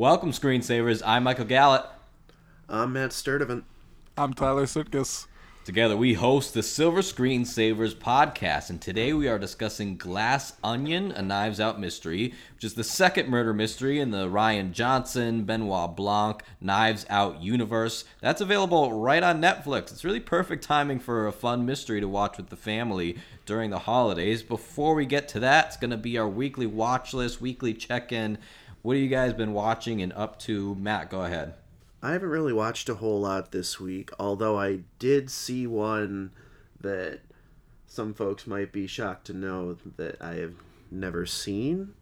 Welcome, screensavers. I'm Michael Gallant. I'm Matt Sturdivant. I'm Tyler Sitkus. Together, we host the Silver Screensavers podcast, and today we are discussing Glass Onion, a Knives Out mystery, which is the second murder mystery in the Rian Johnson, Benoit Blanc Knives Out universe. That's available right on Netflix. It's really perfect timing for a fun mystery to watch with the family during the holidays. Before we get to that, it's going to be our weekly watch list, weekly check in. What have you guys been watching and up to? Matt, go ahead. I haven't really watched a whole lot this week, although I did see one that some folks might be shocked to know that I have never seen,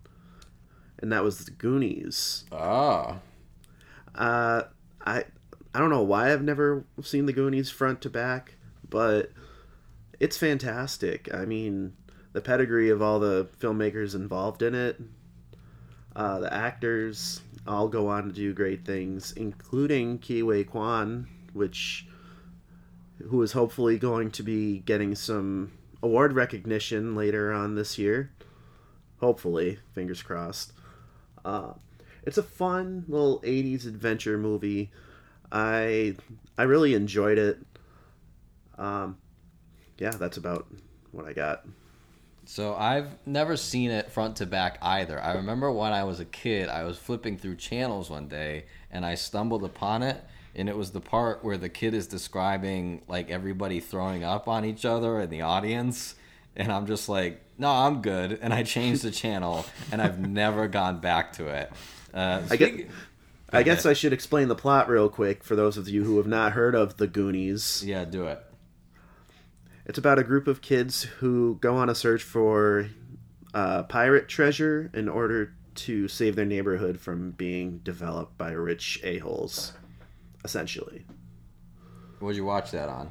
and that was the Goonies. Ah. Uh, I I don't know why I've never seen the Goonies front to back, but it's fantastic. I mean, the pedigree of all the filmmakers involved in it, uh, the actors, all go on to do great things, including Ke Quan, which who is hopefully going to be getting some award recognition later on this year. Hopefully, fingers crossed. Uh, it's a fun little '80s adventure movie. I I really enjoyed it. Um, yeah, that's about what I got. So I've never seen it front to back either. I remember when I was a kid, I was flipping through channels one day and I stumbled upon it and it was the part where the kid is describing like everybody throwing up on each other in the audience and I'm just like, "No, I'm good." And I changed the channel and I've never gone back to it. Uh, I get, I guess I should explain the plot real quick for those of you who have not heard of The Goonies. Yeah, do it. It's about a group of kids who go on a search for uh, pirate treasure in order to save their neighborhood from being developed by rich a-holes, essentially. What'd you watch that on?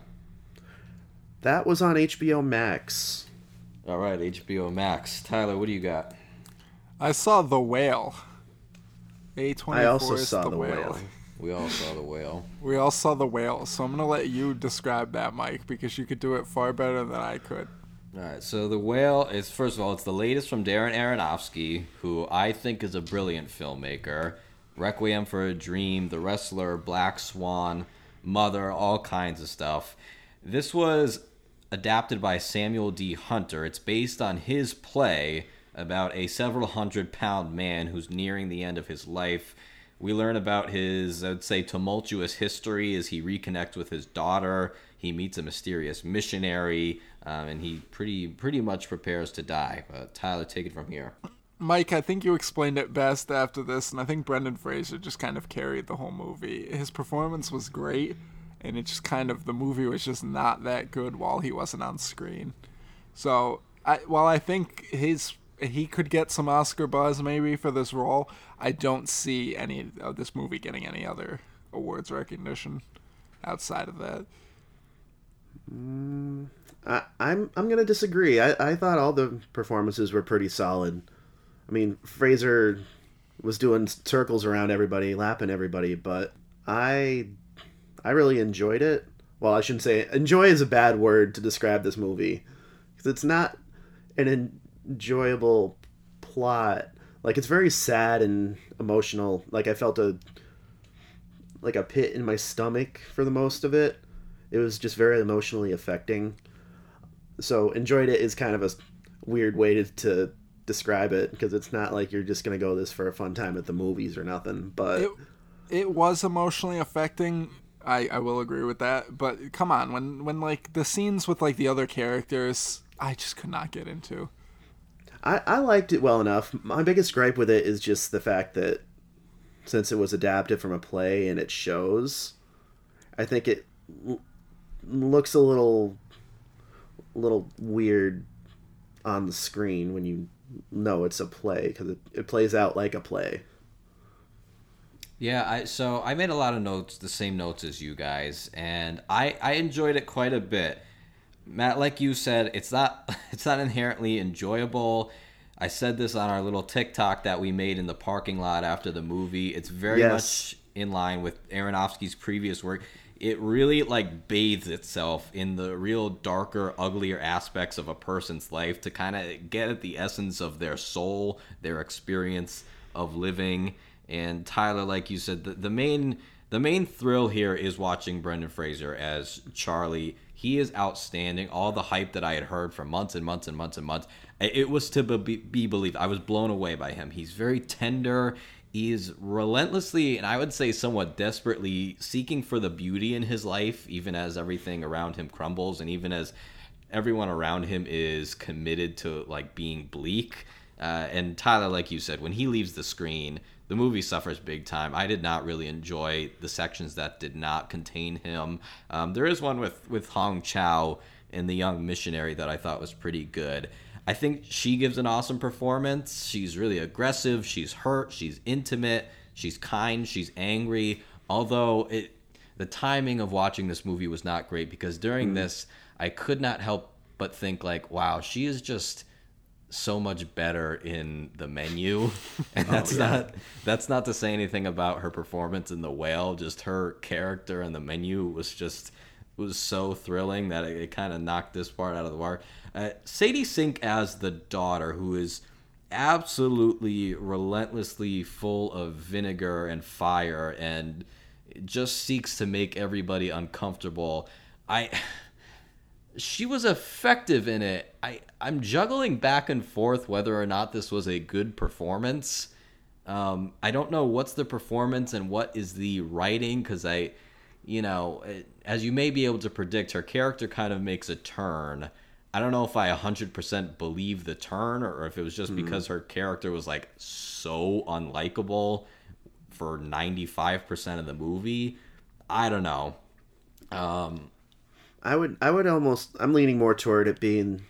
That was on HBO Max. All right, HBO Max. Tyler, what do you got? I saw The Whale. A24 I also saw The, The Whale. Whale. We all saw the whale. We all saw The Whale, so I'm going to let you describe that, Mike, because you could do it far better than I could. All right, so the whale is first of all, it's the latest from Darren Aronofsky, who I think is a brilliant filmmaker. Requiem for a Dream, The Wrestler, Black Swan, Mother, all kinds of stuff. This was adapted by Samuel D. Hunter. It's based on his play about a several hundred pound man who's nearing the end of his life. We learn about his, I would say, tumultuous history as he reconnects with his daughter. He meets a mysterious missionary, um, and he pretty pretty much prepares to die. But Tyler, take it from here. Mike, I think you explained it best after this, and I think Brendan Fraser just kind of carried the whole movie. His performance was great, and it just kind of the movie was just not that good while he wasn't on screen. So, I while I think his he could get some Oscar buzz maybe for this role, I don't see any of this movie getting any other awards recognition outside of that. Mm, I, I'm I'm gonna disagree. I, I thought all the performances were pretty solid. I mean, Fraser was doing circles around everybody, lapping everybody, but I I really enjoyed it. Well, I shouldn't say enjoy is a bad word to describe this movie because it's not an enjoyable plot. Like it's very sad and emotional. Like I felt a like a pit in my stomach for the most of it. It was just very emotionally affecting. So enjoyed it is kind of a weird way to, to describe it because it's not like you're just gonna go this for a fun time at the movies or nothing. But It it was emotionally affecting. I, I will agree with that, but come on, when when like the scenes with like the other characters, I just could not get into. I, I liked it well enough. My biggest gripe with it is just the fact that since it was adapted from a play and it shows, I think it l- looks a little little weird on the screen when you know it's a play because it, it plays out like a play. Yeah, I so I made a lot of notes, the same notes as you guys, and I I enjoyed it quite a bit. Matt, like you said, it's not it's not inherently enjoyable. I said this on our little TikTok that we made in the parking lot after the movie. It's very Yes. much in line with Aronofsky's previous work. It really like bathes itself in the real darker, uglier aspects of a person's life to kind of get at the essence of their soul, their experience of living. And Tyler, like you said, the, the main the main thrill here is watching Brendan Fraser as Charlie. He is outstanding. All the hype that I had heard for months and months and months and months, it was to be, be believed. I was blown away by him. He's very tender. He's relentlessly, and I would say somewhat desperately, seeking for the beauty in his life, even as everything around him crumbles, and even as everyone around him is committed to like being bleak. Uh, and Tyler, like you said, when he leaves the screen, the movie suffers big time. I did not really enjoy the sections that did not contain him. Um, there is one with with Hong Chau and the young missionary that I thought was pretty good. I think she gives an awesome performance. She's really aggressive. She's hurt. She's intimate. She's kind. She's angry. Although it, the timing of watching this movie was not great because during mm. this, I could not help but think like, wow, she is just so much better in the menu. And that's oh, yeah. not that's not to say anything about her performance in the whale just her character in the menu was just was so thrilling that it, it kind of knocked this part out of the park uh, sadie sink as the daughter who is absolutely relentlessly full of vinegar and fire and just seeks to make everybody uncomfortable. I she was effective in it. I I'm juggling back and forth whether or not this was a good performance. Um, I don't know what's the performance and what is the writing because I, you know, as you may be able to predict, her character kind of makes a turn. I don't know if I 100% believe the turn or if it was just mm-hmm. because her character was like so unlikable for 95% of the movie. I don't know. Um, I would I would almost I'm leaning more toward it being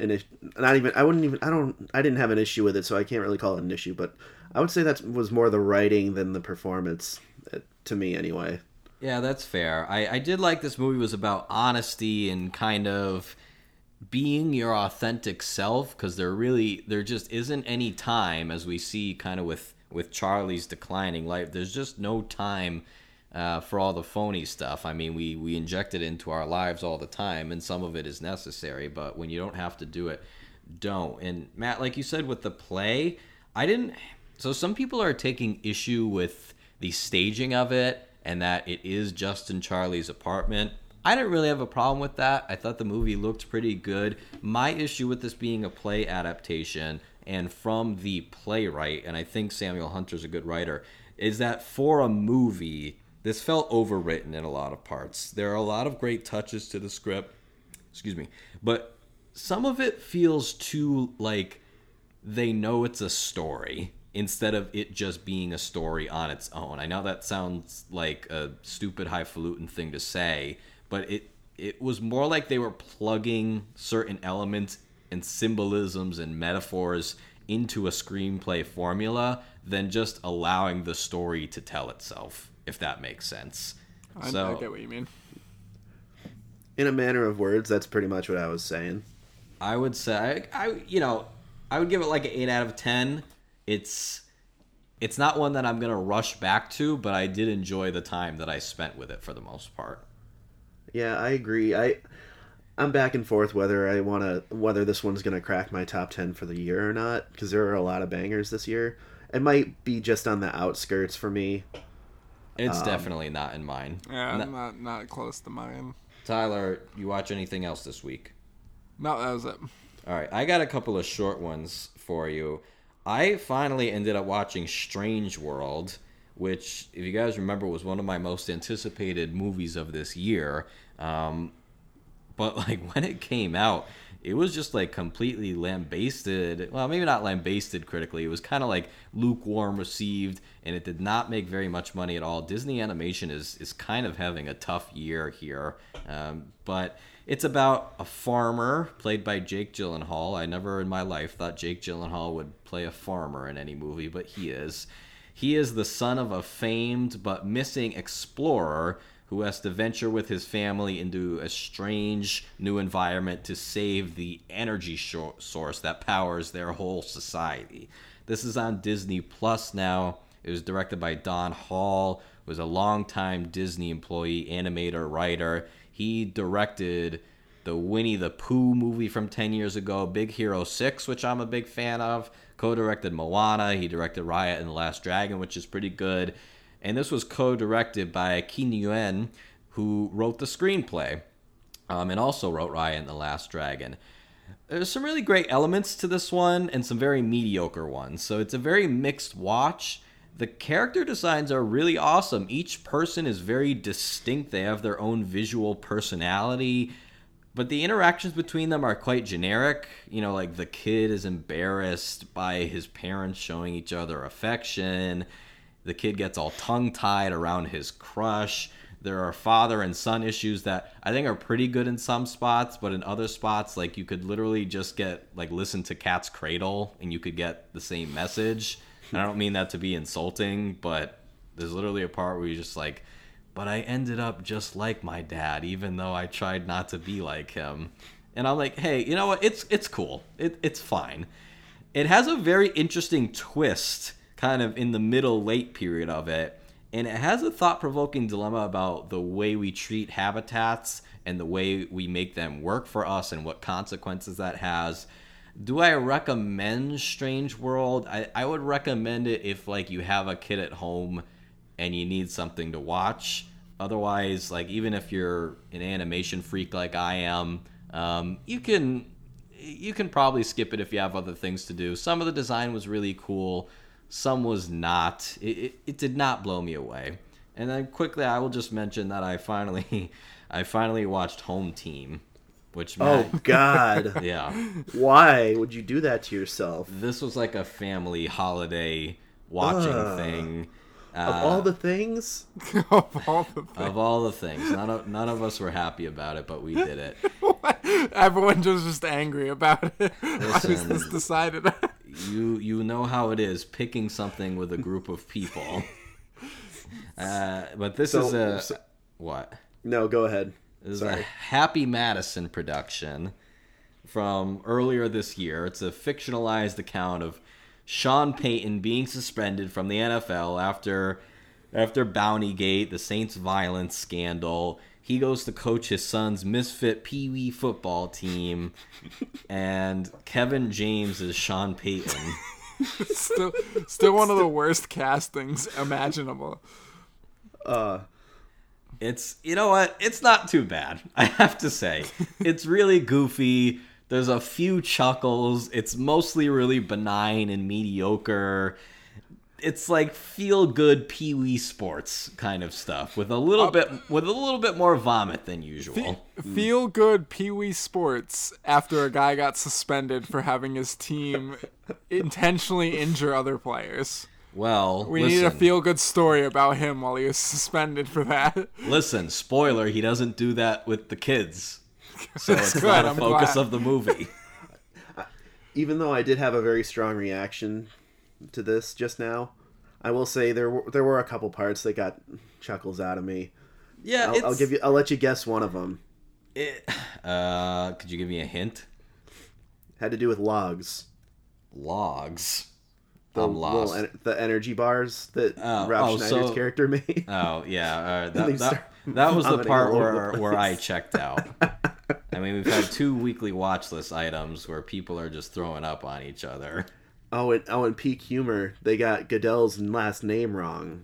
an not even I wouldn't even I don't I didn't have an issue with it so I can't really call it an issue but I would say that was more the writing than the performance uh, to me anyway. Yeah, that's fair. I I did like this movie was about honesty and kind of being your authentic self because there really there just isn't any time as we see kind of with with Charlie's declining life. There's just no time uh, for all the phony stuff. I mean, we we inject it into our lives all the time, and some of it is necessary. But when you don't have to do it, don't. And Matt, like you said with the play, I didn't. So some people are taking issue with the staging of it and that it is Justin Charlie's apartment. I didn't really have a problem with that. I thought the movie looked pretty good. My issue with this being a play adaptation and from the playwright, and I think Samuel Hunter's a good writer, is that for a movie, this felt overwritten in a lot of parts. There are a lot of great touches to the script, excuse me, but some of it feels too like they know it's a story instead of it just being a story on its own. I know that sounds like a stupid highfalutin thing to say, but it it was more like they were plugging certain elements and symbolisms and metaphors into a screenplay formula than just allowing the story to tell itself if that makes sense. I, so, I get what you mean. In a manner of words, that's pretty much what I was saying. I would say, I, I you know, I would give it like an eight out of ten. It's it's not one that I'm gonna rush back to, but I did enjoy the time that I spent with it for the most part. Yeah, I agree. I I'm back and forth whether I want to whether this one's gonna crack my top ten for the year or not because there are a lot of bangers this year. It might be just on the outskirts for me. It's um, definitely not in mine. Yeah, not, not not close to mine. Tyler, you watch anything else this week? No, that was it. All right, I got a couple of short ones for you. I finally ended up watching Strange World, which, if you guys remember, was one of my most anticipated movies of this year. Um, but like when it came out, it was just like completely lambasted. Well, maybe not lambasted critically. It was kind of like lukewarm received, and it did not make very much money at all. Disney Animation is is kind of having a tough year here, um, but it's about a farmer played by Jake Gyllenhaal. I never in my life thought Jake Gyllenhaal would play a farmer in any movie, but he is. He is the son of a famed but missing explorer who has to venture with his family into a strange new environment to save the energy source that powers their whole society. This is on Disney Plus now. It was directed by Don Hall, who was a longtime Disney employee, animator, writer. He directed the Winnie the Pooh movie from 10 years ago, Big Hero 6, which I'm a big fan of, co-directed Moana. He directed Raya and the Last Dragon, which is pretty good. And this was co-directed by Qui Nguyen, who wrote the screenplay, um, and also wrote Raya and the Last Dragon. There's some really great elements to this one, and some very mediocre ones. So it's a very mixed watch. The character designs are really awesome. Each person is very distinct. They have their own visual personality but the interactions between them are quite generic. You know, like the kid is embarrassed by his parents showing each other affection. The kid gets all tongue tied around his crush. There are father and son issues that I think are pretty good in some spots, but in other spots, like you could literally just get like listen to Cat's Cradle and you could get the same message. And I don't mean that to be insulting, but there's literally a part where you're just like but I ended up just like my dad, even though I tried not to be like him. And I'm like, hey, you know what? It's it's cool. It, it's fine. It has a very interesting twist, kind of in the middle late period of it, and it has a thought provoking dilemma about the way we treat habitats and the way we make them work for us and what consequences that has. Do I recommend Strange World? I, I would recommend it if like you have a kid at home and you need something to watch. Otherwise, like even if you're an animation freak like I am, um, you can you can probably skip it if you have other things to do. Some of the design was really cool, some was not. It, it, it did not blow me away. And then quickly, I will just mention that I finally I finally watched Home Team, which oh God, yeah. Why would you do that to yourself? This was like a family holiday watching uh. thing of all the things, of all the things. of all the things, none of none of us were happy about it, but we did it. Everyone was just angry about it. Listen, Why was this decided? You you know how it is picking something with a group of people. Uh, but this so, is a so, what? No, go ahead. This Sorry. is a Happy Madison production from earlier this year. It's a fictionalized account of Sean Payton being suspended from the NFL after after Bountygate, the Saints violence scandal. He goes to coach his son's misfit Pee Wee football team, and Kevin James is Sean Payton. still, still one of the worst castings imaginable. Uh, it's you know what? It's not too bad. I have to say, it's really goofy. There's a few chuckles. It's mostly really benign and mediocre. It's like feel good Pee Wee sports kind of stuff with a little uh, bit with a little bit more vomit than usual. Feel good Pee Wee sports after a guy got suspended for having his team intentionally injure other players. Well, we listen. need a feel good story about him while he was suspended for that. Listen, spoiler, he doesn't do that with the kids. So it's Good, not a I'm focus glad. of the movie. Even though I did have a very strong reaction to this just now, I will say there were there were a couple parts that got chuckles out of me. Yeah, I'll, I'll give you. I'll let you guess one of them. It, uh, could you give me a hint? Had to do with logs. Logs. The, I'm lost. En- the energy bars that oh, Ralph oh, Schneider's so, character made. Oh yeah, uh, that, that, that was the part where where I checked out. I mean, we've had two weekly watch list items where people are just throwing up on each other. Oh, and oh, in peak humor, they got Goodell's last name wrong.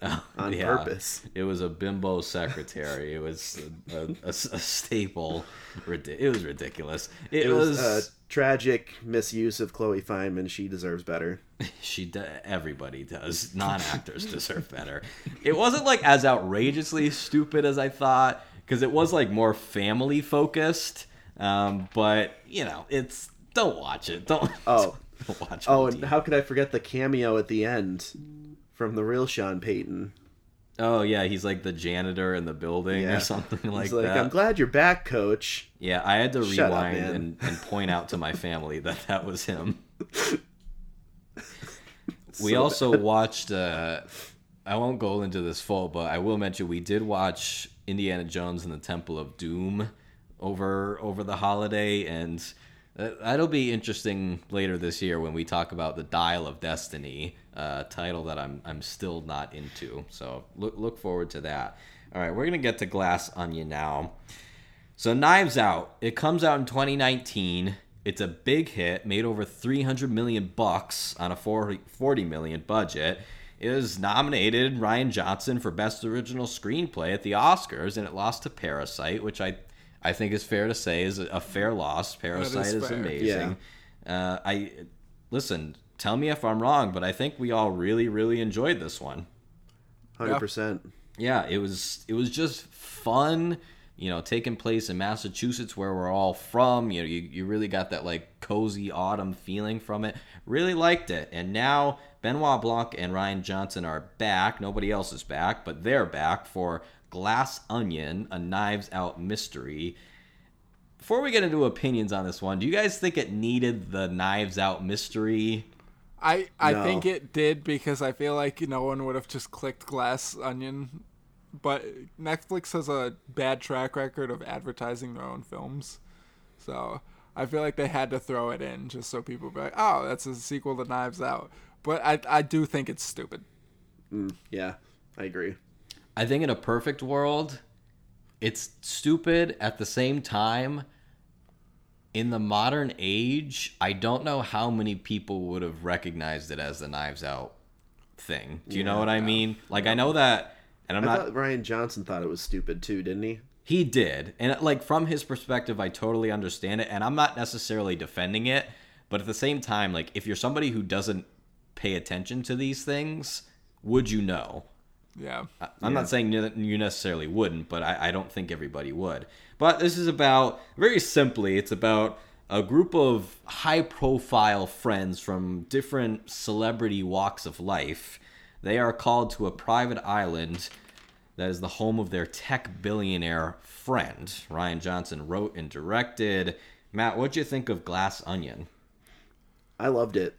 Oh, on yeah. purpose. It was a bimbo secretary. It was a, a, a, a staple. It was ridiculous. It, it was, was, a tragic misuse of Chloe Fineman. She deserves better. She everybody does. Non actors deserve better. It wasn't like as outrageously stupid as I thought because it was like more family focused. Um, but you know, it's don't watch it. Don't. Oh. watch. Oh, and how could I forget the cameo at the end from the real Sean Payton? Oh yeah, he's like the janitor in the building yeah. or something like, like, that. I'm glad you're back, Coach. Yeah, I had to Shut rewind up, and, and point out to my family that that was him. we so also bad. watched. Uh, I won't go into this full, but I will mention we did watch Indiana Jones and the Temple of Doom over over the holiday, and that'll be interesting later this year when we talk about the Dial of Destiny, uh, title that I'm I'm still not into. So look look forward to that. All right, we're gonna get to Glass Onion now. So Knives Out, it comes out in 2019. It's a big hit, made over 300 million bucks on a 40, 40 million budget. It was nominated Rian Johnson for Best Original Screenplay at the Oscars, and it lost to Parasite, which I I think is fair to say is a fair loss. Parasite is, fair. amazing. Uh, I listen. Tell me if I'm wrong, but I think we all really, really enjoyed this one. Hundred percent. Yeah, it was it was just fun. You know, taking place in Massachusetts, where we're all from. You know, you, you really got that like cozy autumn feeling from it. Really liked it. And now Benoit Blanc and Rian Johnson are back. Nobody else is back, but they're back for Glass Onion, a Knives Out mystery. Before we get into opinions on this one, do you guys think it needed the Knives Out mystery? I I No. think it did because I feel like no one would have just clicked Glass Onion. But Netflix has a bad track record of advertising their own films, so I feel like they had to throw it in just so people be like, "Oh, that's a sequel to Knives Out." But I I do think it's stupid. Mm, yeah, I agree. I think in a perfect world, it's stupid at the same time. In the modern age, I don't know how many people would have recognized it as the Knives Out thing. Do you know what I mean? Like I know that, and I'm I not. thought Rian Johnson thought it was stupid too, didn't he? He did. And like from his perspective, I totally understand it and I'm not necessarily defending it, but at the same time, like if you're somebody who doesn't pay attention to these things, would you know? Yeah. I- I'm not saying you you necessarily wouldn't, but I, I don't think everybody would. But this is about, very simply, it's about a group of high profile friends from different celebrity walks of life. They are called to a private island that is the home of their tech billionaire friend. Rian Johnson wrote and directed. Matt, what'd you think of Glass Onion? I loved it.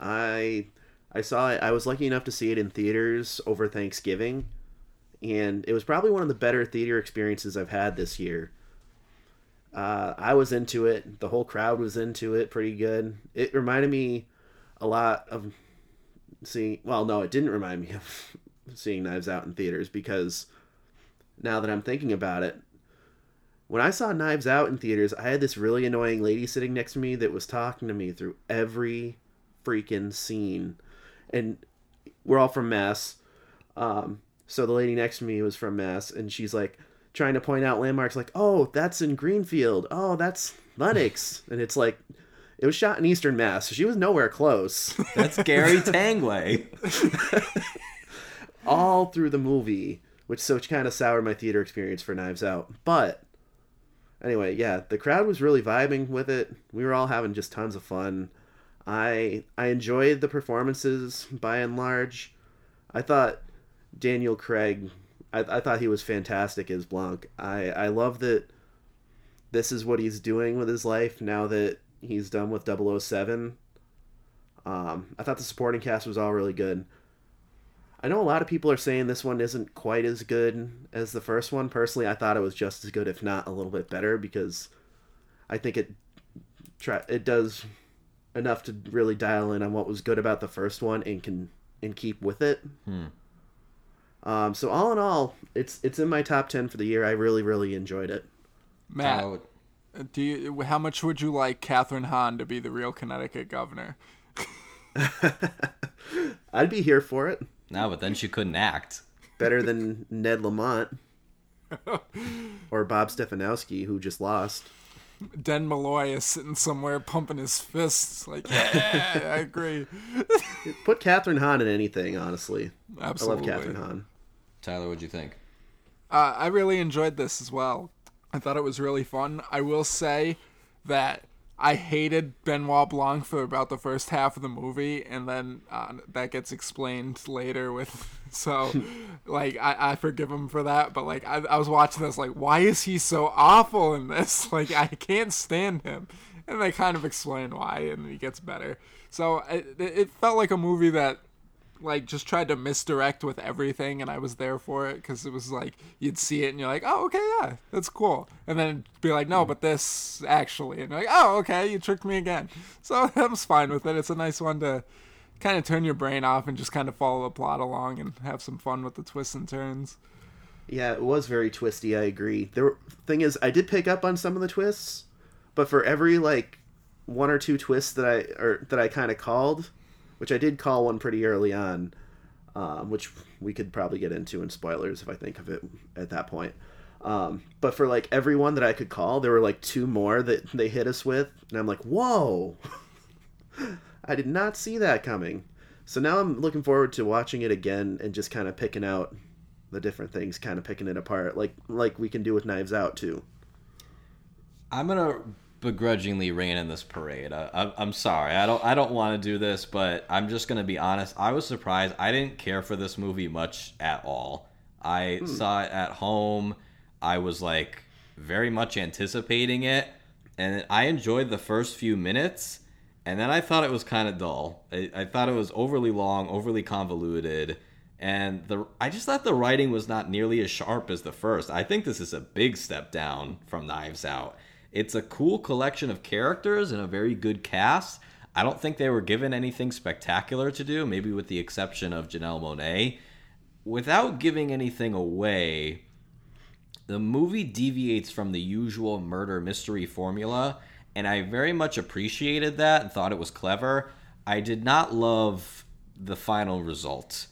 I I saw it. I was lucky enough to see it in theaters over Thanksgiving, and it was probably one of the better theater experiences I've had this year. Uh, I was into it. The whole crowd was into it. Pretty good. It reminded me a lot of seeing. Well, no, it didn't remind me of seeing Knives Out in theaters because now that I'm thinking about it, when I saw Knives Out in theaters, I had this really annoying lady sitting next to me that was talking to me through every freaking scene. And we're all from Mass. Um, so the lady next to me was from Mass, and she's like trying to point out landmarks like, oh, that's in Greenfield. Oh, that's Lenox. and it's like, it was shot in Eastern Mass, so she was nowhere close. That's Gary Tangway. all through the movie, which so kind of soured my theater experience for Knives Out. But anyway, yeah, the crowd was really vibing with it. We were all having just tons of fun. I I enjoyed the performances by and large. I thought Daniel Craig, I, I thought he was fantastic as Blanc. I I love that this is what he's doing with his life now that he's done with 007. Um, I thought the supporting cast was all really good. I know a lot of people are saying this one isn't quite as good as the first one. Personally, I thought it was just as good, if not a little bit better, because I think it try it does enough to really dial in on what was good about the first one and can and keep with it. Um, so all in all, it's it's in my top ten for the year. I really really enjoyed it. Matt, Uh, do you how much would you like Kathryn Hahn to be the real Connecticut governor? I'd be here for it. no, but then she couldn't act. Better than Ned Lamont or Bob Stefanowski, who just lost. Dan Malloy is sitting somewhere pumping his fists like, yeah, I agree. Put Kathryn Hahn in anything, honestly. Absolutely. I love Kathryn Hahn. Tyler, what'd you think? Uh, I really enjoyed this as well. I thought it was really fun. I will say that I hated Benoit Blanc for about the first half of the movie, and then uh, that gets explained later with. So, like, I, I forgive him for that, but like, I, I was watching this, like, why is he so awful in this? Like, I can't stand him. And they kind of explain why, and he gets better. So, it, it felt like a movie that like just tried to misdirect with everything and I was there for it because it was like you'd see it and you're like oh okay yeah that's cool and then be like no but this actually and you're like oh okay you tricked me again so I was fine with it it's a nice one to kind of turn your brain off and just kind of follow the plot along and have some fun with the twists and turns Yeah, it was very twisty. I agree. The thing is, I did pick up on some of the twists, but for every like one or two twists that I or that I kind of called, which I did call one pretty early on, um, which we could probably get into in spoilers if I think of it at that point. Um, but for like everyone that I could call, there were like two more that they hit us with, and I'm like, whoa, I did not see that coming. So now I'm looking forward to watching it again and just kind of picking out the different things, kind of picking it apart, like like we can do with Knives Out too. I'm gonna begrudgingly rain in this parade. I, I'm sorry. I don't. I don't want to do this, but I'm just gonna be honest. I was surprised. I didn't care for this movie much at all. I hmm. saw it at home. I was like very much anticipating it, and I enjoyed the first few minutes. And then I thought it was kind of dull. I, I thought it was overly long, overly convoluted and the I just thought the writing was not nearly as sharp as the first. I think this is a big step down from Knives Out. It's a cool collection of characters and a very good cast. I don't think they were given anything spectacular to do, maybe with the exception of Janelle Monáe. Without giving anything away, the movie deviates from the usual murder mystery formula, and I very much appreciated that and thought it was clever. I did not love the final result.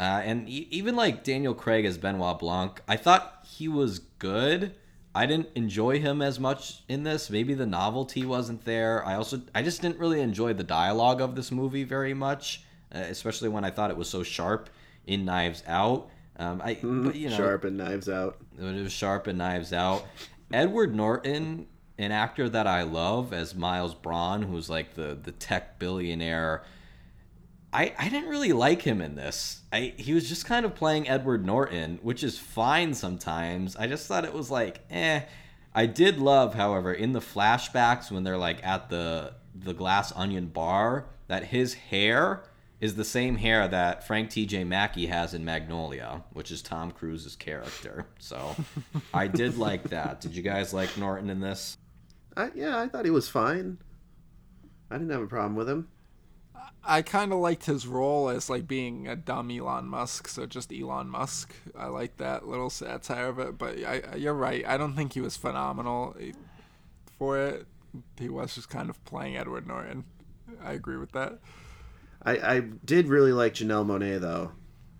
Uh, and e- even like Daniel Craig as Benoit Blanc, I thought he was good. I didn't enjoy him as much in this. Maybe the novelty wasn't there. I also I just didn't really enjoy the dialogue of this movie very much, uh, especially when I thought it was so sharp in Knives Out. Um, I mm, but, you know sharp and Knives Out. It was sharp and Knives Out. Edward Norton, an actor that I love as Miles Bron, who's like the the tech billionaire I, I didn't really like him in this. I he was just kind of playing Edward Norton, which is fine sometimes. I just thought it was like, eh. I did love, however, in the flashbacks when they're like at the the glass onion bar, that his hair is the same hair that Frank T.J. Mackey has in Magnolia, which is Tom Cruise's character. So I did like that. Did you guys like Norton in this? I, yeah, I thought he was fine. I didn't have a problem with him. I kind of liked his role as like being a dumb Elon Musk, so just Elon Musk. I like that little satire of it, but I, you're right. I don't think he was phenomenal eh, for it. He was just kind of playing Edward Norton. I agree with that. I, I did really like Janelle Monáe though.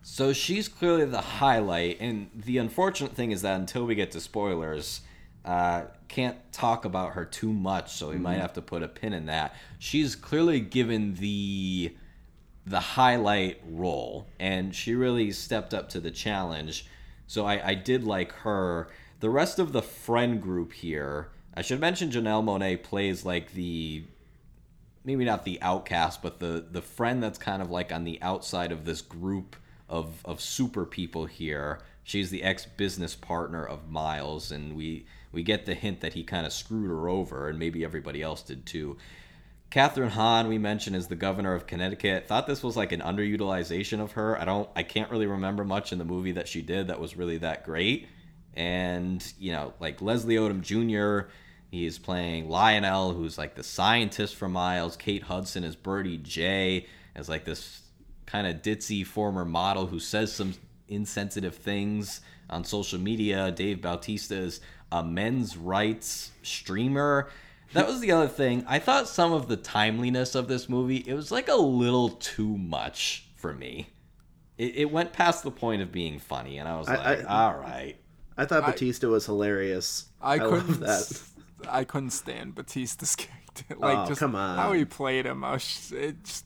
So she's clearly the highlight, and the unfortunate thing is that until we get to spoilers, uh, can't talk about her too much, so we mm-hmm. might have to put a pin in that. She's clearly given the the highlight role, and she really stepped up to the challenge. So I, I did like her. The rest of the friend group here, I should mention Janelle Monáe plays like the maybe not the outcast, but the the friend that's kind of like on the outside of this group of of super people here. She's the ex business partner of Miles, and we we get the hint that he kind of screwed her over, and maybe everybody else did too. Kathryn Hahn, we mentioned, is the governor of Connecticut. Thought this was like an underutilization of her. I don't, I can't really remember much in the movie that she did that was really that great. And you know, like Leslie Odom Jr. He's playing Lionel, who's like the scientist for Miles. Kate Hudson is Birdie Jay, as like this kind of ditzy former model who says some insensitive things on social media. Dave Bautista is a men's rights streamer. That was the other thing. I thought some of the timeliness of this movie, it was like a little too much for me. It, it went past the point of being funny, and I was I, like, I, all right. I thought Bautista was hilarious. I, couldn't. that. I couldn't stand Bautista's character. Like, oh, just come on. how he played him. I was, it just,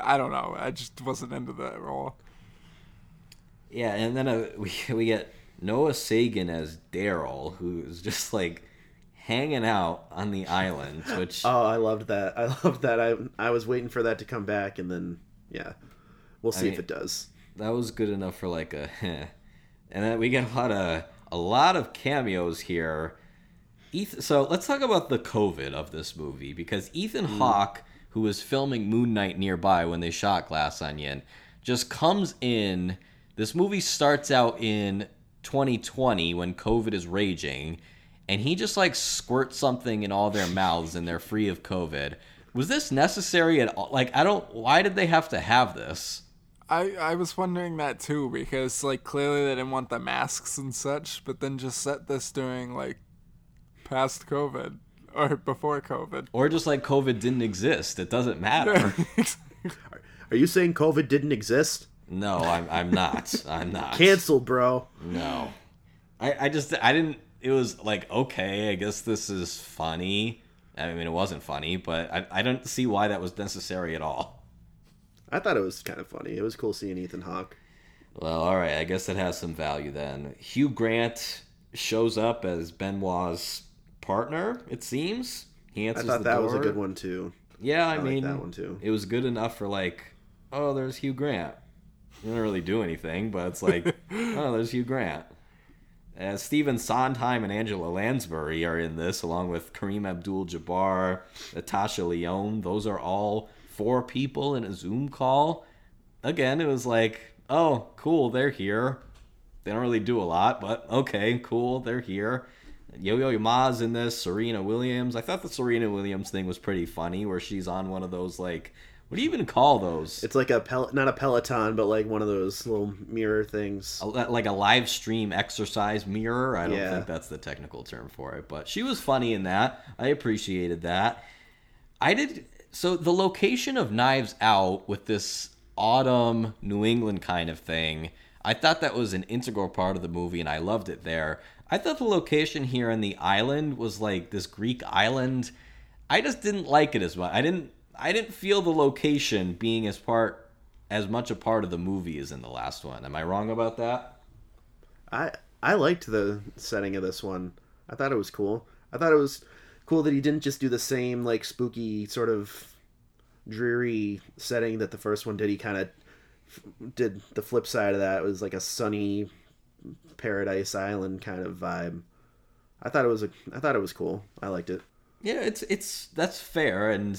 I don't know. I just wasn't into that role. Yeah, and then uh, we we get Noah Segan as Daryl, who's just like hanging out on the island. Which oh, I loved that. I loved that. I I was waiting for that to come back, and then yeah, we'll see I mean, if it does. That was good enough for like a, and then we get a lot of a lot of cameos here. Ethan, so let's talk about the COVID of this movie because Ethan mm. Hawke, who was filming Moon Knight nearby when they shot Glass Onion, just comes in. This movie starts out in 2020 when COVID is raging, and he just like squirts something in all their mouths and they're free of COVID. Was this necessary at all? Like, I don't. Why did they have to have this? I I was wondering that too because like clearly they didn't want the masks and such, but then just set this during like past COVID. or before COVID. Or just like COVID didn't exist. It doesn't matter. Are you saying COVID didn't exist? No, I'm I'm not. I'm not. Canceled, bro. No. I, I just I didn't it was like okay, I guess this is funny. I mean it wasn't funny, but I, I don't see why that was necessary at all. I thought it was kind of funny. It was cool seeing Ethan Hawke. Well, all right, I guess it has some value then. Hugh Grant shows up as Benoit's partner, it seems. He I answers thought the that door. was a good one too. Yeah, I, I like mean, that one, too. It was good enough for like, oh, there's Hugh Grant. Didn't really do anything, but it's like, oh, there's Hugh Grant. Uh, Stephen Sondheim and Angela Lansbury are in this, along with Kareem Abdul-Jabbar, Natasha Lyonne. Those are all four people in a Zoom call. Again, it was like, oh, cool, they're here. They don't really do a lot, but okay, cool, they're here. Yo Yo Ma's in this, Serena Williams. I thought the Serena Williams thing was pretty funny, where she's on one of those like, what do you even call those? It's like a pel- not a Peloton, but like one of those little mirror things. A- like a live stream exercise mirror. I don't Yeah. think that's the technical term for it, but she was funny in that. I appreciated that. I did. So the location of Knives Out with this autumn New England kind of thing, I thought that was an integral part of the movie, and I loved it there. I thought the location here on the island was like this Greek island. I just didn't like it as much. I didn't. I didn't feel the location being as part as much a part of the movie as in the last one. Am I wrong about that? I I liked the setting of this one. I thought it was cool. I thought it was cool that he didn't just do the same like spooky sort of dreary setting that the first one did. He kind of did the flip side of that. It was like a sunny paradise island kind of vibe. I thought it was a I thought it was cool. I liked it. Yeah, it's it's that's fair, and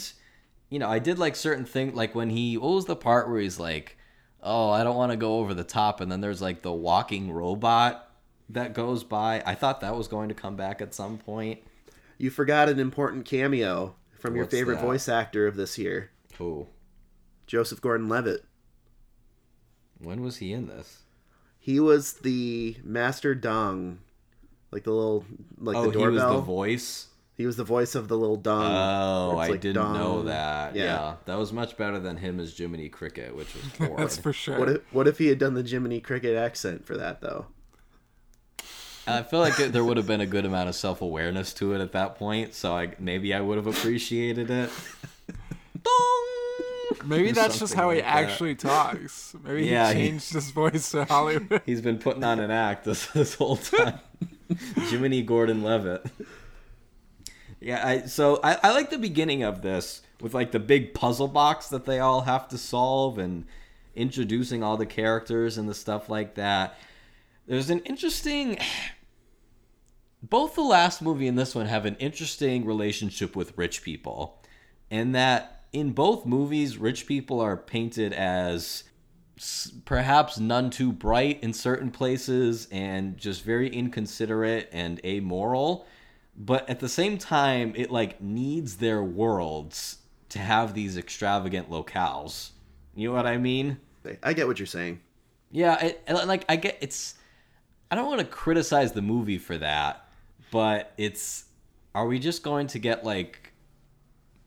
you know I did like certain things, like when he what was the part where he's like, "Oh, I don't want to go over the top," and then there's like the walking robot that goes by. I thought that was going to come back at some point. You forgot an important cameo from your favorite that? voice actor of this year, Who? Joseph Gordon-Levitt. when was he in this? He was the Master Dong, like the little like oh, the he was the voice. He was the voice of the little dong. Oh, where I like didn't know that. Yeah. Yeah. that was much better than him as Jiminy Cricket, which was horrid. That's for sure. What if what if he had done the Jiminy Cricket accent for that though? I feel like it, there would have been a good amount of self awareness to it at that point, so I maybe I would have appreciated it. Dong! Maybe Or that's just something how he that. actually talks. Maybe Yeah, he he- changed his voice to Hollywood. He's been putting on an act this, this whole time. Jiminy Gordon Levitt. Yeah, I so I, I like the beginning of this with like the big puzzle box that they all have to solve and introducing all the characters and the stuff like that. There's an interesting both the last movie and this one have an interesting relationship with rich people. And that in both movies rich people are painted as perhaps none too bright in certain places and just very inconsiderate and amoral but at the same time it like needs their worlds to have these extravagant locales. You know what i mean? I get what you're saying. yeah it, like i get it's i don't want to criticize the movie for that but it's are we just going to get like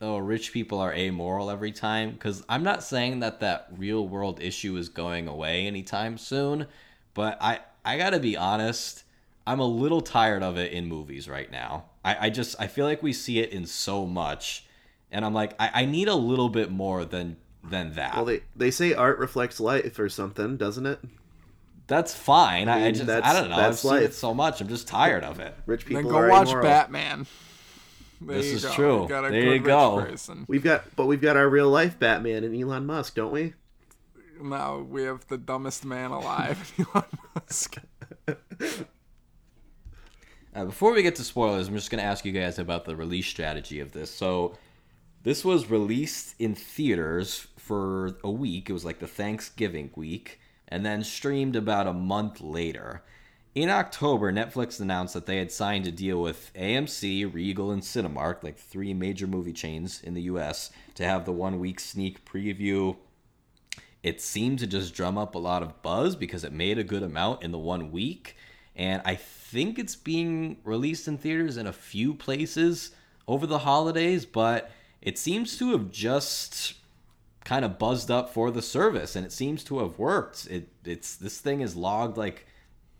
oh rich people are amoral every time? Because i'm not saying that that real world issue is going away anytime soon but i i gotta be honest i'm a little tired of it in movies right now i, I just i feel like we see it in so much and i'm like i, I need a little bit more than than that Well, they they say art reflects life or something, doesn't it? that's fine i, I just that's- i don't know i've that's seen it so much i'm just tired of it Rich people then go are watch amoral. Batman. There This is go. true. There you go. person. We've got, but we've got our real life Batman and Elon Musk, don't we? Now we have the dumbest man alive, Elon Musk. Uh, before we get to spoilers, I'm just going to ask you guys about the release strategy of this. So, this was released in theaters for a week. It was like the Thanksgiving week, and then streamed about a month later. In October, Netflix announced that they had signed a deal with AMC, Regal, and Cinemark, like three major movie chains in the US, to have the one week sneak preview it seemed to just drum up a lot of buzz because it made a good amount in the one week. And I think it's being released in theaters in a few places over the holidays, but it seems to have just kind of buzzed up for the service and it seems to have worked. It it's this thing is logged like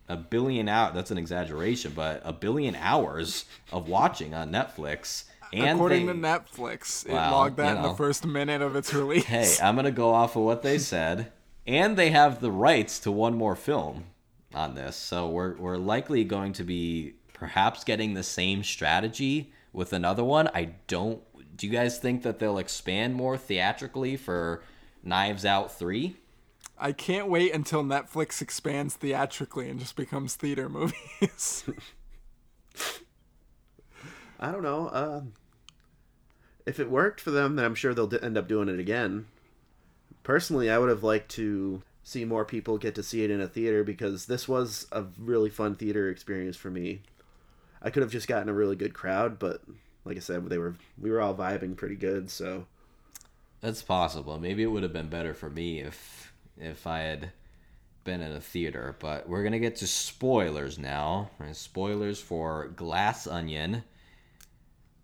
a billion out that's an exaggeration, but a billion hours of watching on Netflix. And According they, to Netflix, it Well, logged that you in the first minute of its release. hey, I'm gonna go off of what they said, and they have the rights to one more film on this, so we're we're likely going to be perhaps getting the same strategy with another one. I don't. Do you guys think that they'll expand more theatrically for Knives Out three? I can't wait until Netflix expands theatrically and just becomes theater movies. I don't know. Uh, if it worked for them, then I'm sure they'll d- end up doing it again. Personally, I would have liked to see more people get to see it in a theater because this was a really fun theater experience for me. I could have just gotten a really good crowd, but like I said, they were we were all vibing pretty good. So That's possible. Maybe it would have been better for me if if I had been in a theater. But we're gonna get to spoilers now. Spoilers for Glass Onion.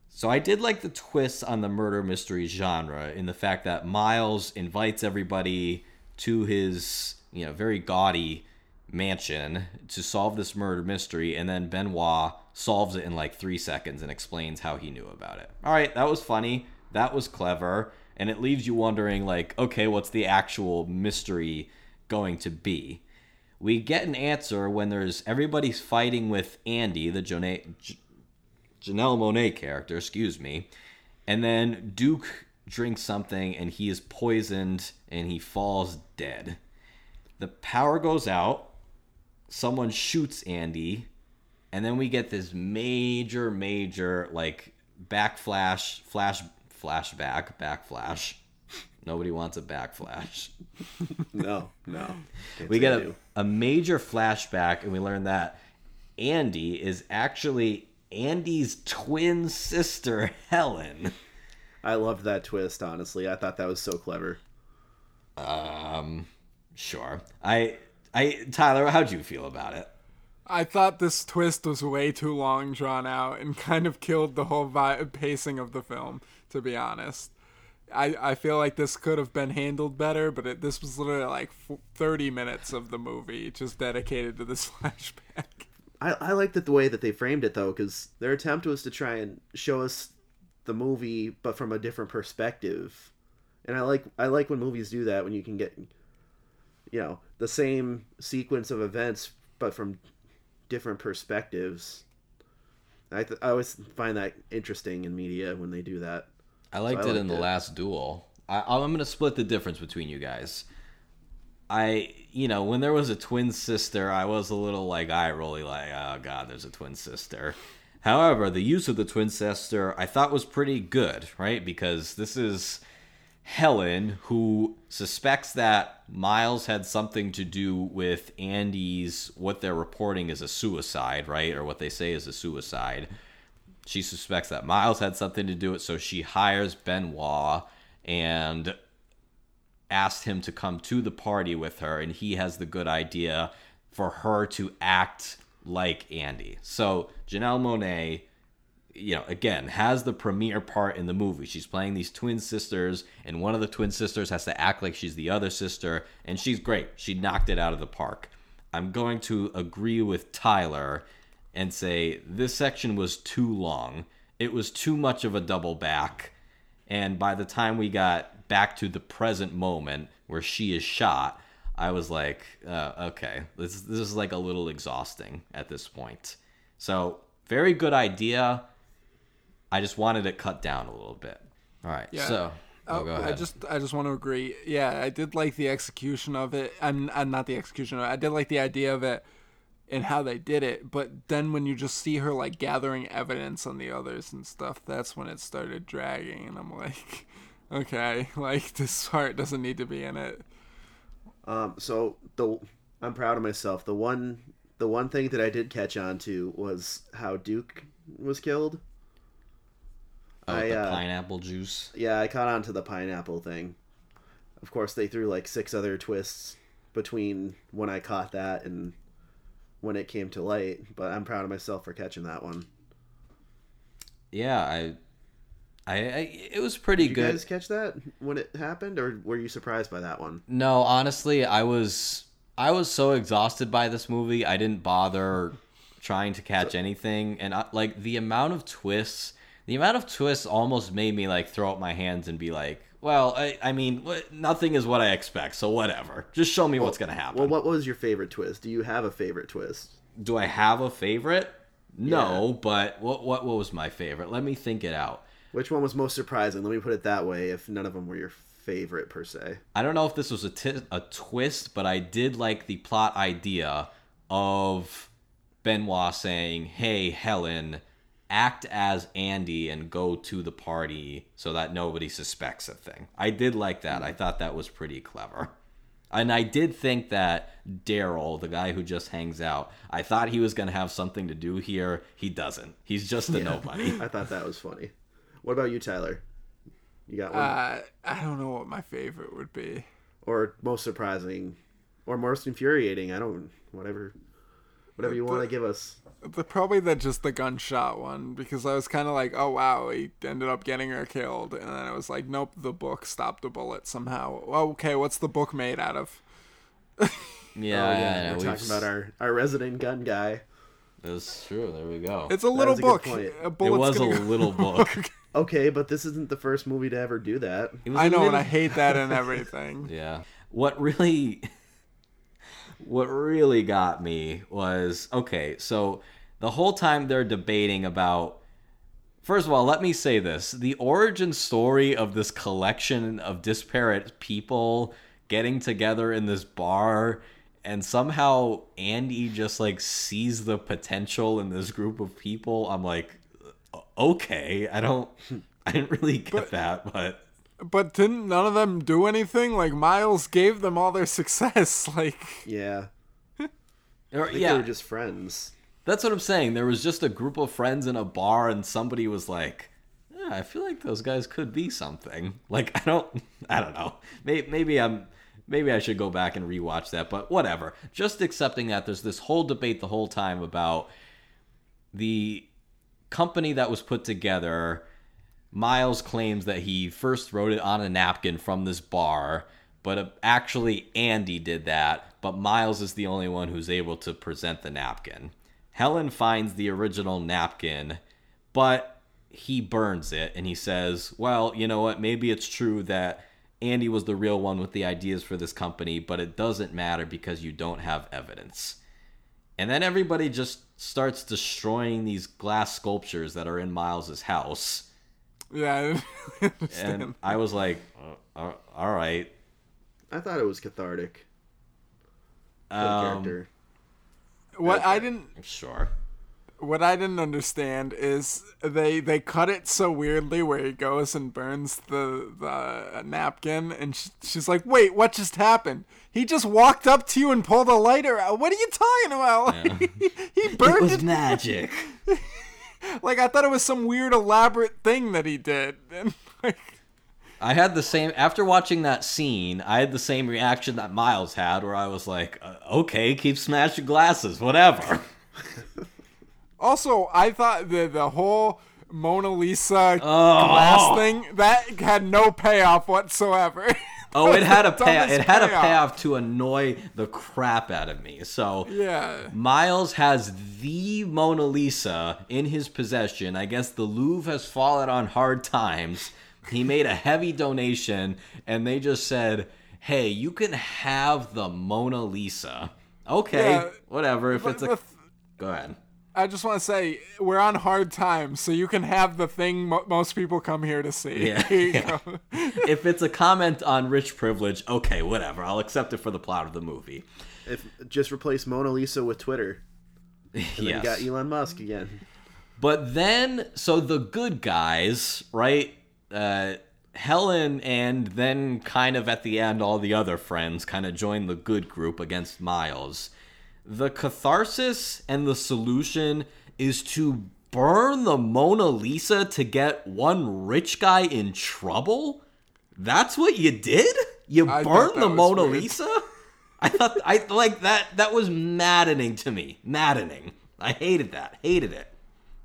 So I did like the twist on the murder mystery genre in the fact that Miles invites everybody to his, you know, very gaudy mansion to solve this murder mystery, and then Benoit solves it in like three seconds and explains how he knew about it. All right, that was funny. That was clever, and it leaves you wondering, like, okay, what's the actual mystery going to be? We get an answer when there's everybody's fighting with Andy, the Jonah, Janelle Monáe character, excuse me, and then Duke drinks something and he is poisoned and he falls dead. The power goes out. Someone shoots Andy, and then we get this major, major like backflash, flash, flashback, backflash. Nobody wants a backflash. no, no. Can't We get a, a major flashback, and we learn that Andy is actually Andy's twin sister, Helen. I loved that twist. Honestly, I thought that was so clever. Um, sure. I, I, Tyler, how'd you feel about it? I thought this twist was way too long drawn out and kind of killed the whole vi- pacing of the film, to be honest. I, I feel like this could have been handled better, but it, this was literally like f- 30 minutes of the movie just dedicated to this flashback. I, I liked it the way that they framed it though, because their attempt was to try and show us the movie, but from a different perspective. And I like I like when movies do that when you can get, you know, the same sequence of events, but from different perspectives. I th- I always find that interesting in media when they do that. I liked I it in the it. last duel. I, I'm going to split the difference between you guys. I, you know, when there was a twin sister, I was a little like eye rolly, like, oh god, there's a twin sister. However, the use of the twin sister I thought was pretty good, right? Because this is Helen who suspects that Miles had something to do with Andy's what they're reporting is a suicide, right? Or what they say is a suicide. She suspects that Miles had something to do with it, so she hires Benoit and asked him to come to the party with her, and he has the good idea for her to act like Andy. So Janelle Monáe, you know, again, has the premier part in the movie. She's playing these twin sisters, and one of the twin sisters has to act like she's the other sister, and she's great. She knocked it out of the park. I'm going to agree with Tyler and say this section was too long. It was too much of a double back. And by the time we got back to the present moment where she is shot, I was like, uh, okay, this, this is like a little exhausting at this point. So, very good idea. I just wanted it cut down a little bit. All right, Yeah. so. Oh, go ahead. I just I just want to agree. Yeah, I did like the execution of it. I'm, I'm not the execution of it. I did like the idea of it and how they did it. But then when you just see her like gathering evidence on the others and stuff, that's when it started dragging. And I'm like, okay, like this part doesn't need to be in it. Um, so the I'm proud of myself. The one the one thing that I did catch on to was how Duke was killed. oh, I, the uh, pineapple juice. Yeah, I caught on to the pineapple thing. Of course, they threw like six other twists between when I caught that and when it came to light, but I'm proud of myself for catching that one. Yeah, I I, I it was pretty good. Did you guys catch that when it happened, or were you surprised by that one? No, honestly, I was I was so exhausted by this movie. I didn't bother trying to catch anything, and I, like the amount of twists, the amount of twists almost made me like throw up my hands and be like, "Well, I, I mean, nothing is what I expect, so whatever. Just show me what's gonna happen." Well, what was your favorite twist? Do you have a favorite twist? Do I have a favorite? No, Yeah. but what what what was my favorite? Let me think it out. Which one was most surprising? Let me put it that way. If none of them were your favorite per se, I don't know if this was a a twist, but I did like the plot idea of Benoit saying, "Hey, Helen, act as Andy and go to the party so that nobody suspects a thing." I did like that. I thought that was pretty clever. And I did think that Derol, the guy who just hangs out, I thought he was going to have something to do here. He doesn't. He's just a nobody. I thought that was funny. What about you, Tyler? You got one, Uh, I don't know what my favorite would be. or most surprising, or most infuriating? I don't. Whatever, whatever you want to give us. The, probably the just the gunshot one because I was kind of like, oh wow, he ended up getting her killed, and then I was like, nope, the book stopped the bullet somehow. Oh, okay, what's the book made out of? Yeah, oh, yeah, yeah, we're we've- talking about our our resident gun guy. That's true. There we go. It's a little is a book. A it was a go- little book. Okay, but this isn't the first movie to ever do that. I was I a know, and I hate that and everything. Yeah. What really what really got me was okay, so the whole time they're debating about First of all, let me say this. The origin story of this collection of disparate people getting together in this bar and somehow Andy just like sees the potential in this group of people. I'm like okay, I don't I didn't really get that, but But didn't none of them do anything? Like Miles gave them all their success. Like Yeah, or, I think yeah. they were just friends. That's what I'm saying. There was just a group of friends in a bar, and somebody was like, yeah, "I feel like those guys could be something." Like I don't, I don't know. Maybe, maybe I'm, maybe I should go back and rewatch that. But whatever. Just accepting that there's this whole debate the whole time about the company that was put together. Miles claims that he first wrote it on a napkin from this bar, but uh, actually Andy did that. But Miles is the only one who's able to present the napkin. Helen finds the original napkin, but he burns it and he says, Well, you know what? Maybe it's true that Andy was the real one with the ideas for this company, but it doesn't matter because you don't have evidence. And then everybody just starts destroying these glass sculptures that are in Miles's house. yeah, I understand. And I was like, uh, uh, all right. I thought it was cathartic. Um, character. what I didn't Sure. What I didn't understand is they they cut it so weirdly where he goes and burns the the napkin and sh- she's like, "Wait, what just happened? He just walked up to you and pulled a lighter out. What are you talking about? he burned it, was magic. like I thought it was some weird elaborate thing that he did." And like I had the same after watching that scene. I had the same reaction that Miles had, where I was like, uh, "Okay, keep smashing glasses, whatever." Also, I thought the the whole Mona Lisa Oh. glass thing that had no payoff whatsoever. Oh, it had a payoff. It had a payoff to annoy the crap out of me. So Yeah. Miles has the Mona Lisa in his possession. I guess the Louvre has fallen on hard times. He made a heavy donation, and they just said, "Hey, you can have the Mona Lisa." Okay, Yeah, whatever. If it's a, the go ahead. I just want to say we're on hard times, so you can have the thing mo- most people come here to see. Yeah, Here you yeah. go. If it's a comment on rich privilege, okay, whatever. I'll accept it for the plot of the movie. If just replace Mona Lisa with Twitter, and then you got Elon Musk again. But then, so the good guys, right? Uh, Helen and then kind of at the end, all the other friends kind of join the good group against Miles. The catharsis and the solution is to burn the Mona Lisa to get one rich guy in trouble? That's what you did? You I burned the Mona weird. Lisa? I thought I like that that was maddening to me. Maddening. I hated that. Hated it.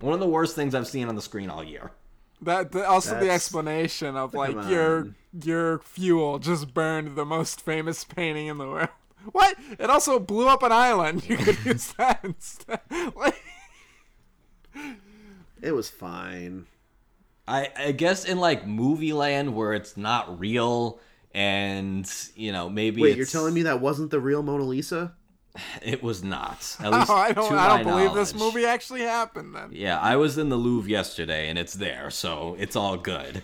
One of the worst things I've seen on the screen all year. That the, also the explanation of like your your fuel just burned the most famous painting in the world. What? It also blew up an island. You could use that instead. Like, It was fine. I, I guess in like movie land where it's not real and you know maybe Wait, you're telling me that wasn't the real Mona Lisa? it was not. At oh, least oh, I don't to I don't my believe this movie actually happened then. Yeah, I was in the Louvre yesterday and it's there, so it's all good.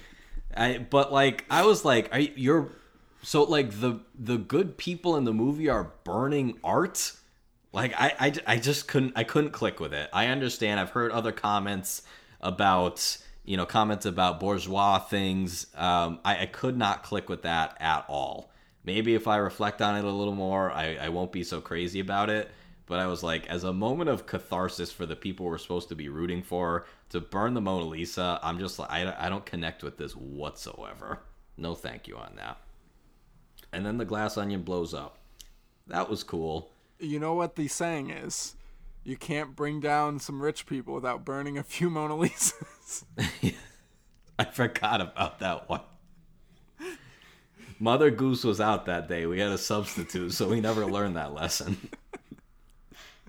I but like I was like, are you, you're so like the the good people in the movie are burning art? Like I, I I just couldn't I couldn't click with it. I understand. I've heard other comments about you know comments about bourgeois things. Um, I, I could not click with that at all. Maybe if I reflect on it a little more, I, I won't be so crazy about it. But I was like, as a moment of catharsis for the people we're supposed to be rooting for to burn the Mona Lisa, I'm just like, I, I don't connect with this whatsoever. No thank you on that. And then the glass onion blows up. That was cool. You know what the saying is? You can't bring down some rich people without burning a few Mona Lisas. I forgot about that one. Mother Goose was out that day. We had a substitute, so we never learned that lesson.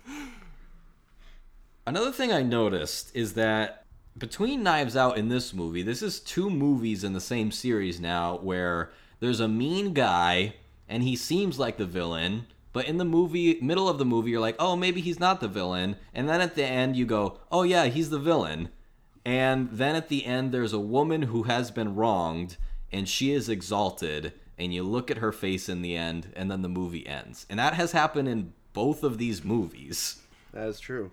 Another thing I noticed is that between Knives Out and this movie, this is two movies in the same series now where there's a mean guy and he seems like the villain, but in the movie, middle of the movie, you're like, oh, maybe he's not the villain. And then at the end, you go, oh, yeah, he's the villain. And then at the end, there's a woman who has been wronged and she is exalted. And you look at her face in the end, and then the movie ends. And that has happened in both of these movies. That is true.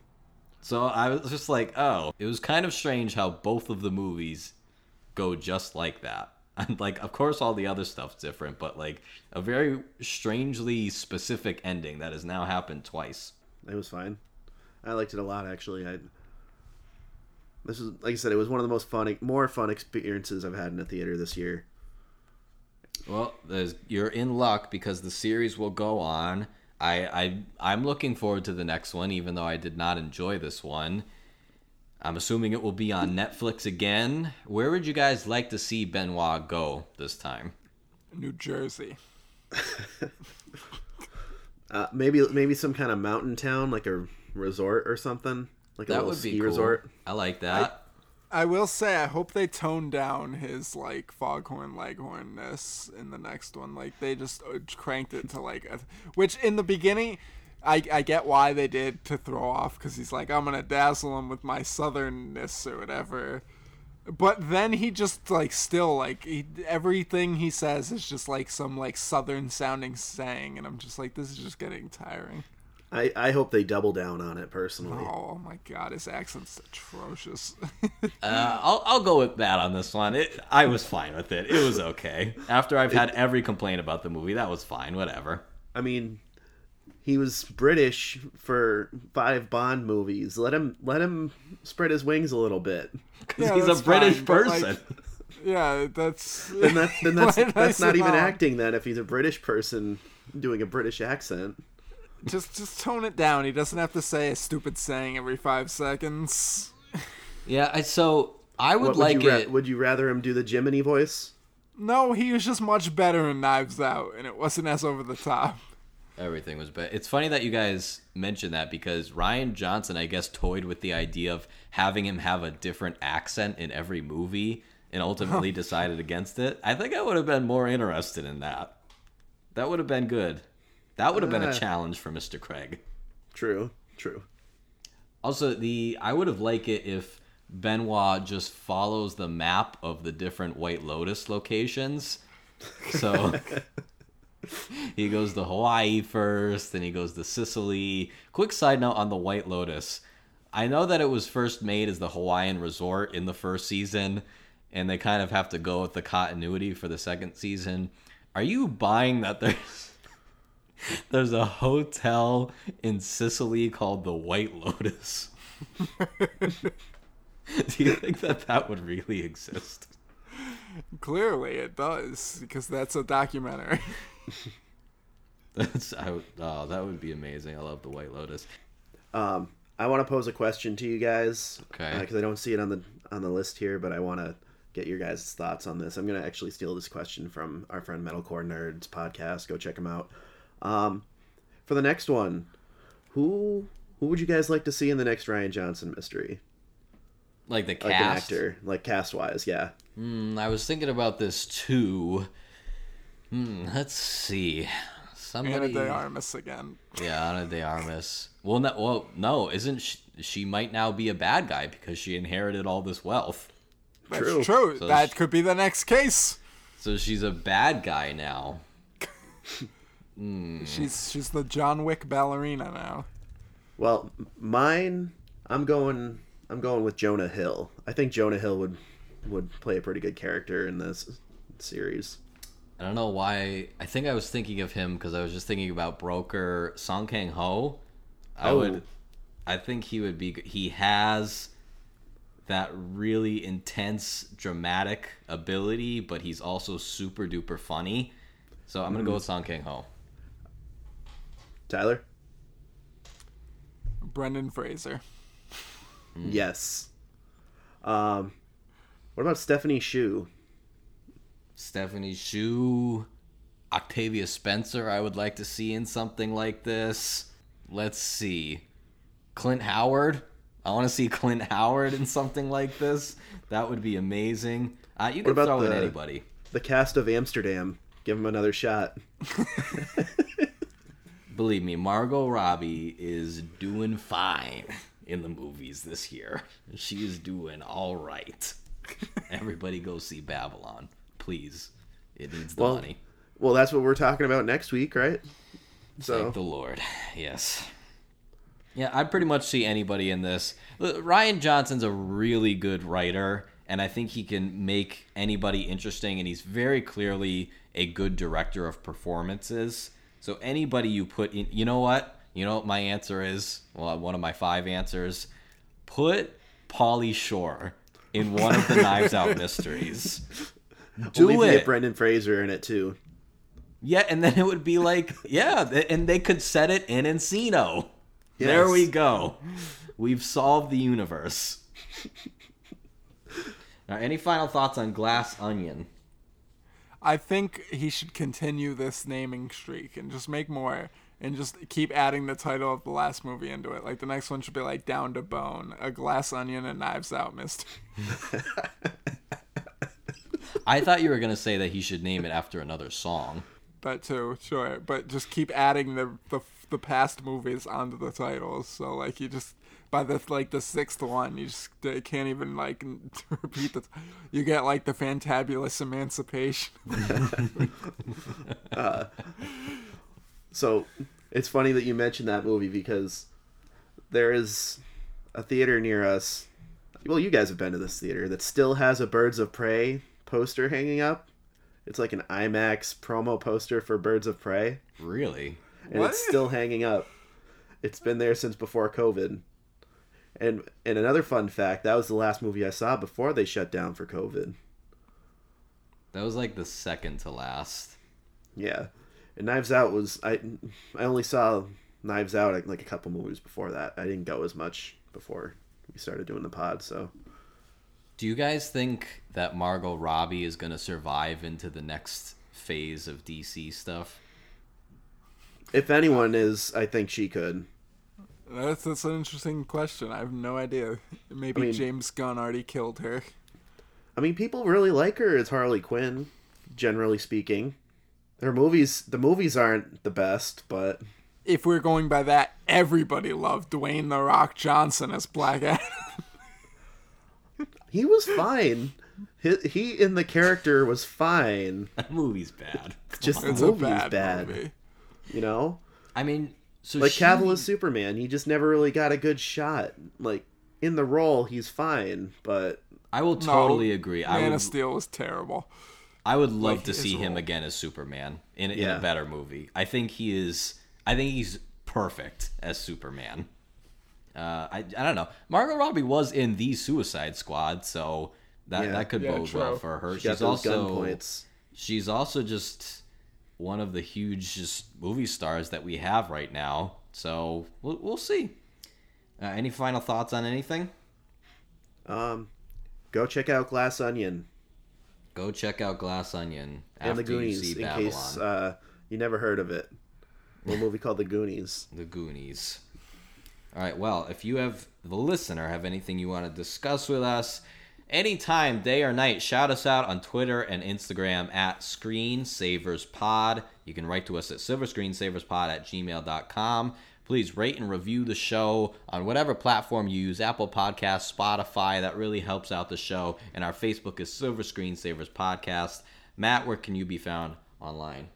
So I was just like, oh, it was kind of strange how both of the movies go just like that. And like, of course, all the other stuff's different, but like a very strangely specific ending that has now happened twice. It was fine. I liked it a lot actually. I this is like I said, it was one of the most fun, more fun experiences I've had in a theater this year. Well, there's, you're in luck because the series will go on. I, I I'm looking forward to the next one, even though I did not enjoy this one. I'm assuming it will be on Netflix again. Where would you guys like to see Benoit go this time? New Jersey. Uh, maybe maybe some kind of mountain town, like a resort or something, like a That little would be ski cool. resort. I like that. I will say, I hope they tone down his like foghorn leghornness in the next one. Like they just uh, cranked it to like, a, which in the beginning, I I get why they did to throw off because he's like I'm gonna dazzle him with my southernness or whatever. But then he just like still like he, everything he says is just like some like southern sounding saying, and I'm just like this is just getting tiring. I, I hope they double down on it personally. Oh my god, his accent's atrocious. Uh, I'll I'll go with that on this one. It, I was fine with it. It was okay. After I've had every complaint about the movie, that was fine. Whatever. I mean, he was British for five Bond movies. Let him let him spread his wings a little bit. Because Yeah, he's a British fine, but, like, person. yeah, that's Then that then that's Why did I that's not even that? acting. Then if he's a British person doing a British accent. just just tone it down. He doesn't have to say a stupid saying every five seconds. yeah. I, so I would What like would you ra- it. would you rather him do the Jiminy voice? No, he was just much better in Knives Out, and it wasn't as over the top. Everything was bad. It's funny that you guys mentioned that because Rian Johnson, I guess, toyed with the idea of having him have a different accent in every movie and ultimately decided against it. I think I would have been more interested in that. That would have been good. That would have been a Uh. challenge for Mr. Craig. True, true. Also, the I would have liked it if Benoit just follows the map of the different White Lotus locations. So he goes to Hawaii first, then he goes to Sicily. Quick side note on the White Lotus. I know that it was first made as the Hawaiian resort in the first season, and they kind of have to go with the continuity for the second season. Are you buying that there's there's a hotel in Sicily called the White Lotus? Do you think that that would really exist? Clearly, it does because that's a documentary. That's I would, oh, that would be amazing. I love the White Lotus. Um, I want to pose a question to you guys. Okay. Because I don't see it on the on the list here, but I want to get your guys' thoughts on this. I'm gonna actually steal this question from our friend Metalcore Nerds podcast. Go check them out. Um, for the next one, who who would you guys like to see in the next Rian Johnson mystery? Like the Like an cast. actor, like cast wise, yeah. Hmm, I was thinking about this too. Hmm, let's see. Anna Somebody. De Armas again. Yeah, Ana de Armas. Well, no, well, no, isn't she? She might now be a bad guy because she inherited all this wealth. That's True. true. So that sh- could be the next case. So she's a bad guy now. She's she's the John Wick ballerina now. Well, mine, I'm going. I'm going with Jonah Hill. I think Jonah Hill would would play a pretty good character in this series. I don't know why. I think I was thinking of him because I was just thinking about Broker Song Kang Ho. I Oh. would. I think he would be. He has that really intense dramatic ability, but he's also super duper funny. So I'm gonna go with Song Kang Ho. Tyler. Brendan Fraser. Yes. Um, what about Stephanie Hsu? Stephanie Hsu, Octavia Spencer, I would like to see in something like this. Let's see. Clint Howard. I want to see Clint Howard in something like this. That would be amazing. Uh, you can throw in the- anybody. The cast of Amsterdam. Give him another shot. Believe me, Margot Robbie is doing fine in the movies this year. She is doing all right. Everybody go see Babylon, please. It needs the Well, money. Well, that's what we're talking about next week, right? So Thank the Lord. Yes. Yeah, I'd pretty much see anybody in this. Rian Johnson's a really good writer, and I think he can make anybody interesting, and he's very clearly a good director of performances. So anybody you put in, you know what? You know what my answer is? Well, uh, one of my five answers. Put Pauly Shore in one of the Knives Out mysteries. Do we'll it. get Brendan Fraser in it too. Yeah, and then it would be like, yeah, and they could set it in Encino. There we go. We've solved the universe. now, any final thoughts on Glass Onion? I think he should continue this naming streak and just make more and just keep adding the title of the last movie into it. Like the next one should be like Down to Bone, a glass onion and knives out mystery. I thought you were gonna say that he should name it after another song. That too, sure. But just keep adding the the the past movies onto the titles. So like you just by the like the sixth one, you just uh, can't even like repeat the. You get like the fantabulous emancipation. So it's funny that you mentioned that movie because there is a theater near us. Well, you guys have been to this theater that still has a Birds of Prey poster hanging up. It's like an IMAX promo poster for Birds of Prey, Really? and What? it's still hanging up. It's been there since before COVID. And and another fun fact, that was the last movie I saw before they shut down for COVID. That was like the second to last. Yeah, and Knives Out was I. I only saw Knives Out like a couple movies before that. I didn't go as much before we started doing the pod. So Do you guys think that Margot Robbie is gonna survive into the next phase of DC stuff? if anyone is, I think she could. That's that's an interesting question. I have no idea. Maybe I mean- James Gunn already killed her. I mean, people really like her as Harley Quinn, generally speaking. Her movies, the movies aren't the best, but If we're going by that, everybody loved Dwayne the Rock Johnson as Black Adam. He was fine. He, he in the character was fine. That movie's bad. Just the It's a movie is bad, bad. movie. You know, I mean, so like she, Cavill as Superman, he just never really got a good shot. Like in the role, he's fine, but I will No, totally agree. I Man would of Steel was terrible. I would love like to his see him role. again as Superman in, in Yeah. a better movie. I think he is. I think he's perfect as Superman. Uh, I I don't know. Margot Robbie was in the Suicide Squad, so that Yeah. that could Yeah, bode true. well for her. she She's also she's also just one of the huge just movie stars that we have right now. So we'll we'll see. Uh, any final thoughts on anything? Um, go check out Glass Onion Go check out Glass Onion and after the you Goonies see in Babylon. case uh, you never heard of it. A movie called The Goonies. The Goonies. All right. Well, if you have the listener have anything you want to discuss with us, anytime, day or night, shout us out on Twitter and Instagram at ScreenSaversPod. You can write to us at silverscreensaverspod at gmail.com. Please rate and review the show on whatever platform you use Apple Podcasts, Spotify. That really helps out the show. And our Facebook is Silver Screen Savers Podcast. Matt, where can you be found online?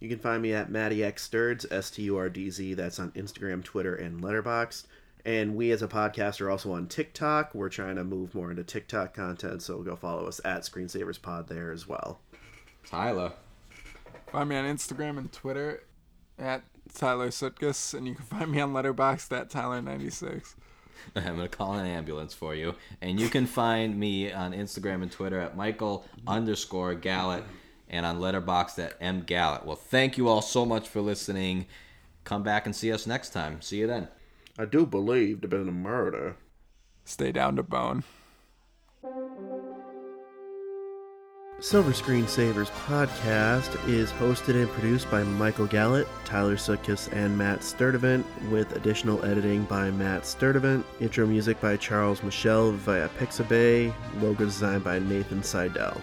You can find me at Matty X Sturds, S T U R D Z. That's on Instagram, Twitter, and Letterboxd. And we as a podcast are also on TikTok. We're trying to move more into TikTok content, so go follow us at Screensaver's Pod there as well. Tyler. Find me on Instagram and Twitter at Tyler Sutkus, and you can find me on Letterboxd at Tyler96. I'm going to call an ambulance for you. And you can find me on Instagram and Twitter at Michael underscore Gallet and on Letterboxd at M Gallet. Well, thank you all so much for listening. Come back and see us next time. See you then. I do believe there's been a murder. Stay down to bone. Silver Screen Savers podcast is hosted and produced by Michael Gallant, Tyler Sutkus, and Matt Sturdivant, with additional editing by Matt Sturdivant, intro music by Charles Michelle via Pixabay, logo design by Nathan Seidel.